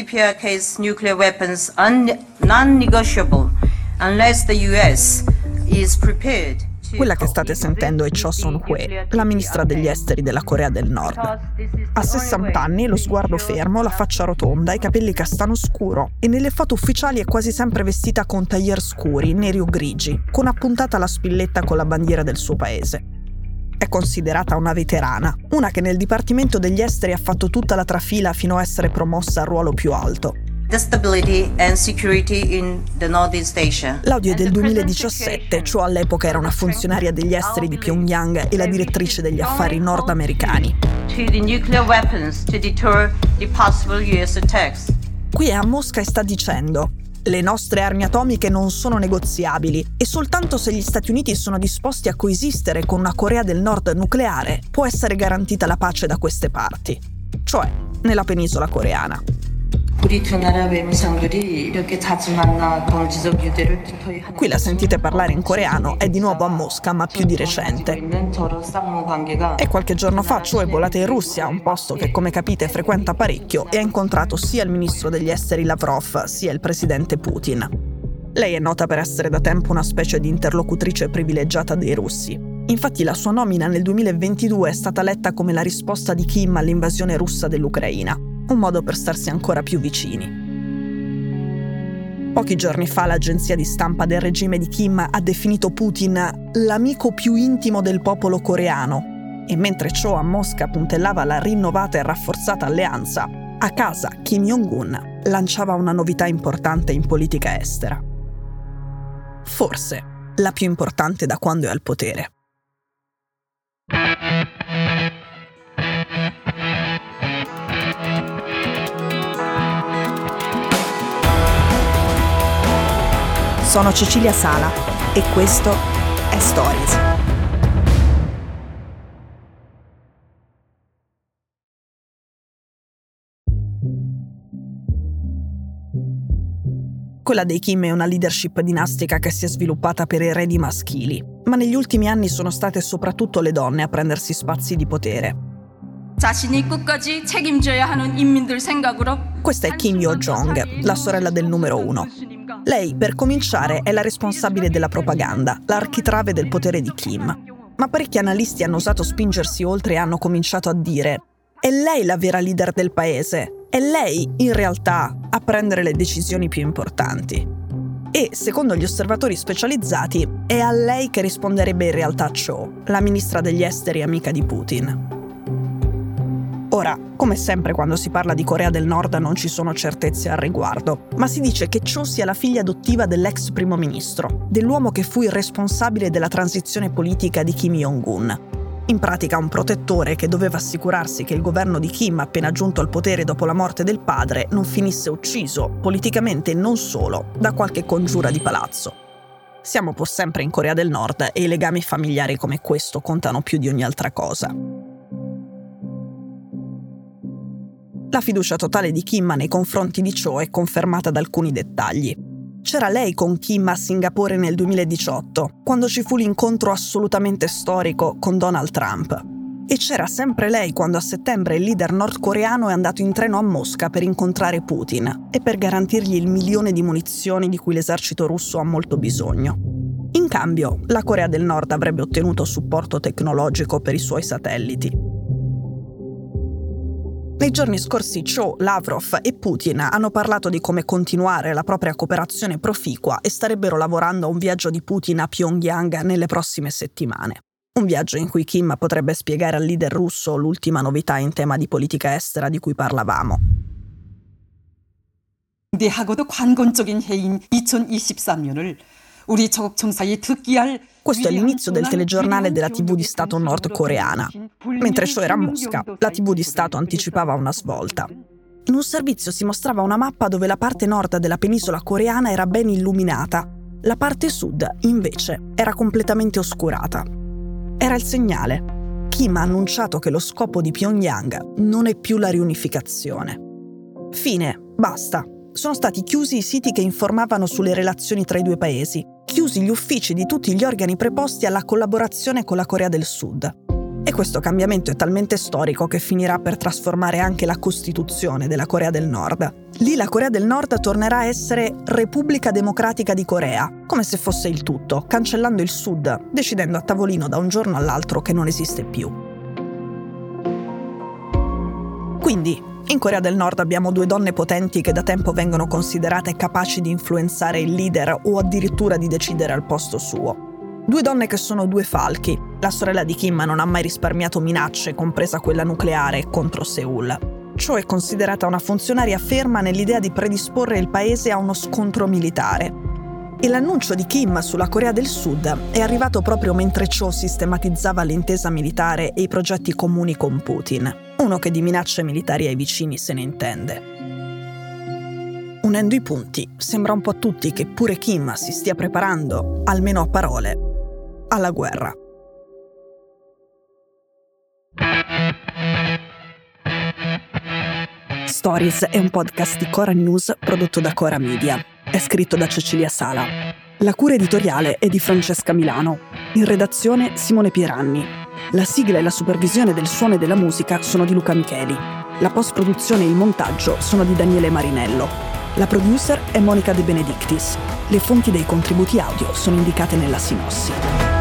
DPRK's nuclear weapons non-negotiable unless the US is prepared quella che state sentendo è Cho Son-hui, la ministra degli esteri della Corea del Nord. Ha 60 anni, lo sguardo fermo, la faccia rotonda, i capelli castano scuro e nelle foto ufficiali è quasi sempre vestita con taglier scuri, neri o grigi, con appuntata la spilletta con la bandiera del suo paese. È considerata una veterana, una che nel Dipartimento degli Esteri ha fatto tutta la trafila fino a essere promossa al ruolo più alto. L'audio è del 2017, Cho all'epoca era una funzionaria degli esteri di Pyongyang e la direttrice degli affari nordamericani. Qui è a Mosca e sta dicendo le nostre armi atomiche non sono negoziabili e soltanto se gli Stati Uniti sono disposti a coesistere con una Corea del Nord nucleare può essere garantita la pace da queste parti, cioè nella penisola coreana. Qui la sentite parlare in coreano, è di nuovo a Mosca, ma più di recente. E qualche giorno fa Cho è volata in Russia, un posto che come capite frequenta parecchio, e ha incontrato sia il ministro degli esteri Lavrov, sia il presidente Putin. Lei è nota per essere da tempo una specie di interlocutrice privilegiata dei russi. Infatti la sua nomina nel 2022 è stata letta come la risposta di Kim all'invasione russa dell'Ucraina un modo per starsi ancora più vicini. Pochi giorni fa l'agenzia di stampa del regime di Kim ha definito Putin l'amico più intimo del popolo coreano e mentre ciò a Mosca puntellava la rinnovata e rafforzata alleanza, a casa Kim Jong-un lanciava una novità importante in politica estera. Forse la più importante da quando è al potere. Sono Cecilia Sala e questo è Stories. Quella dei Kim è una leadership dinastica che si è sviluppata per eredi maschili, ma negli ultimi anni sono state soprattutto le donne a prendersi spazi di potere. Questa è Kim Yo-jong, la sorella del numero uno. Lei, per cominciare, è la responsabile della propaganda, l'architrave del potere di Kim. Ma parecchi analisti hanno osato spingersi oltre e hanno cominciato a dire è lei la vera leader del paese, è lei, in realtà, a prendere le decisioni più importanti. E, secondo gli osservatori specializzati, è a lei che risponderebbe in realtà Cho, la ministra degli esteri amica di Putin. Ora, come sempre quando si parla di Corea del Nord non ci sono certezze al riguardo, ma si dice che Cho sia la figlia adottiva dell'ex primo ministro, dell'uomo che fu il responsabile della transizione politica di Kim Jong-un. In pratica un protettore che doveva assicurarsi che il governo di Kim, appena giunto al potere dopo la morte del padre, non finisse ucciso, politicamente e non solo, da qualche congiura di palazzo. Siamo pur sempre in Corea del Nord e i legami familiari come questo contano più di ogni altra cosa. La fiducia totale di Kim nei confronti di Cho è confermata da alcuni dettagli. C'era lei con Kim a Singapore nel 2018, quando ci fu l'incontro assolutamente storico con Donald Trump. E c'era sempre lei quando a settembre il leader nordcoreano è andato in treno a Mosca per incontrare Putin e per garantirgli il milione di munizioni di cui l'esercito russo ha molto bisogno. In cambio, la Corea del Nord avrebbe ottenuto supporto tecnologico per i suoi satelliti. Nei giorni scorsi Cho, Lavrov e Putin hanno parlato di come continuare la propria cooperazione proficua e starebbero lavorando a un viaggio di Putin a Pyongyang nelle prossime settimane. Un viaggio in cui Kim potrebbe spiegare al leader russo l'ultima novità in tema di politica estera di cui parlavamo. 대하고도 관건적인 해인 2023년을 questo è l'inizio del telegiornale della TV di Stato nordcoreana. Mentre ciò era a Mosca, la TV di Stato anticipava una svolta. In un servizio si mostrava una mappa dove la parte nord della penisola coreana era ben illuminata, la parte sud, invece, era completamente oscurata. Era il segnale. Kim ha annunciato che lo scopo di Pyongyang non è più la riunificazione. Fine, basta. Sono stati chiusi i siti che informavano sulle relazioni tra i due paesi chiusi gli uffici di tutti gli organi preposti alla collaborazione con la Corea del Sud. E questo cambiamento è talmente storico che finirà per trasformare anche la Costituzione della Corea del Nord. Lì la Corea del Nord tornerà a essere Repubblica Democratica di Corea, come se fosse il tutto, cancellando il Sud, decidendo a tavolino da un giorno all'altro che non esiste più. Quindi, in Corea del Nord abbiamo due donne potenti che da tempo vengono considerate capaci di influenzare il leader o addirittura di decidere al posto suo. Due donne che sono due falchi. La sorella di Kim non ha mai risparmiato minacce, compresa quella nucleare, contro Seoul. Ciò è considerata una funzionaria ferma nell'idea di predisporre il paese a uno scontro militare. E l'annuncio di Kim sulla Corea del Sud è arrivato proprio mentre ciò sistematizzava l'intesa militare e i progetti comuni con Putin, uno che di minacce militari ai vicini se ne intende. Unendo i punti, sembra un po' a tutti che pure Kim si stia preparando, almeno a parole, alla guerra. Stories è un podcast di Cora News prodotto da Cora Media. È scritto da Cecilia Sala. La cura editoriale è di Francesca Milano. In redazione Simone Pieranni. La sigla e la supervisione del suono e della musica sono di Luca Micheli. La post-produzione e il montaggio sono di Daniele Marinello. La producer è Monica De Benedictis. Le fonti dei contributi audio sono indicate nella sinossi.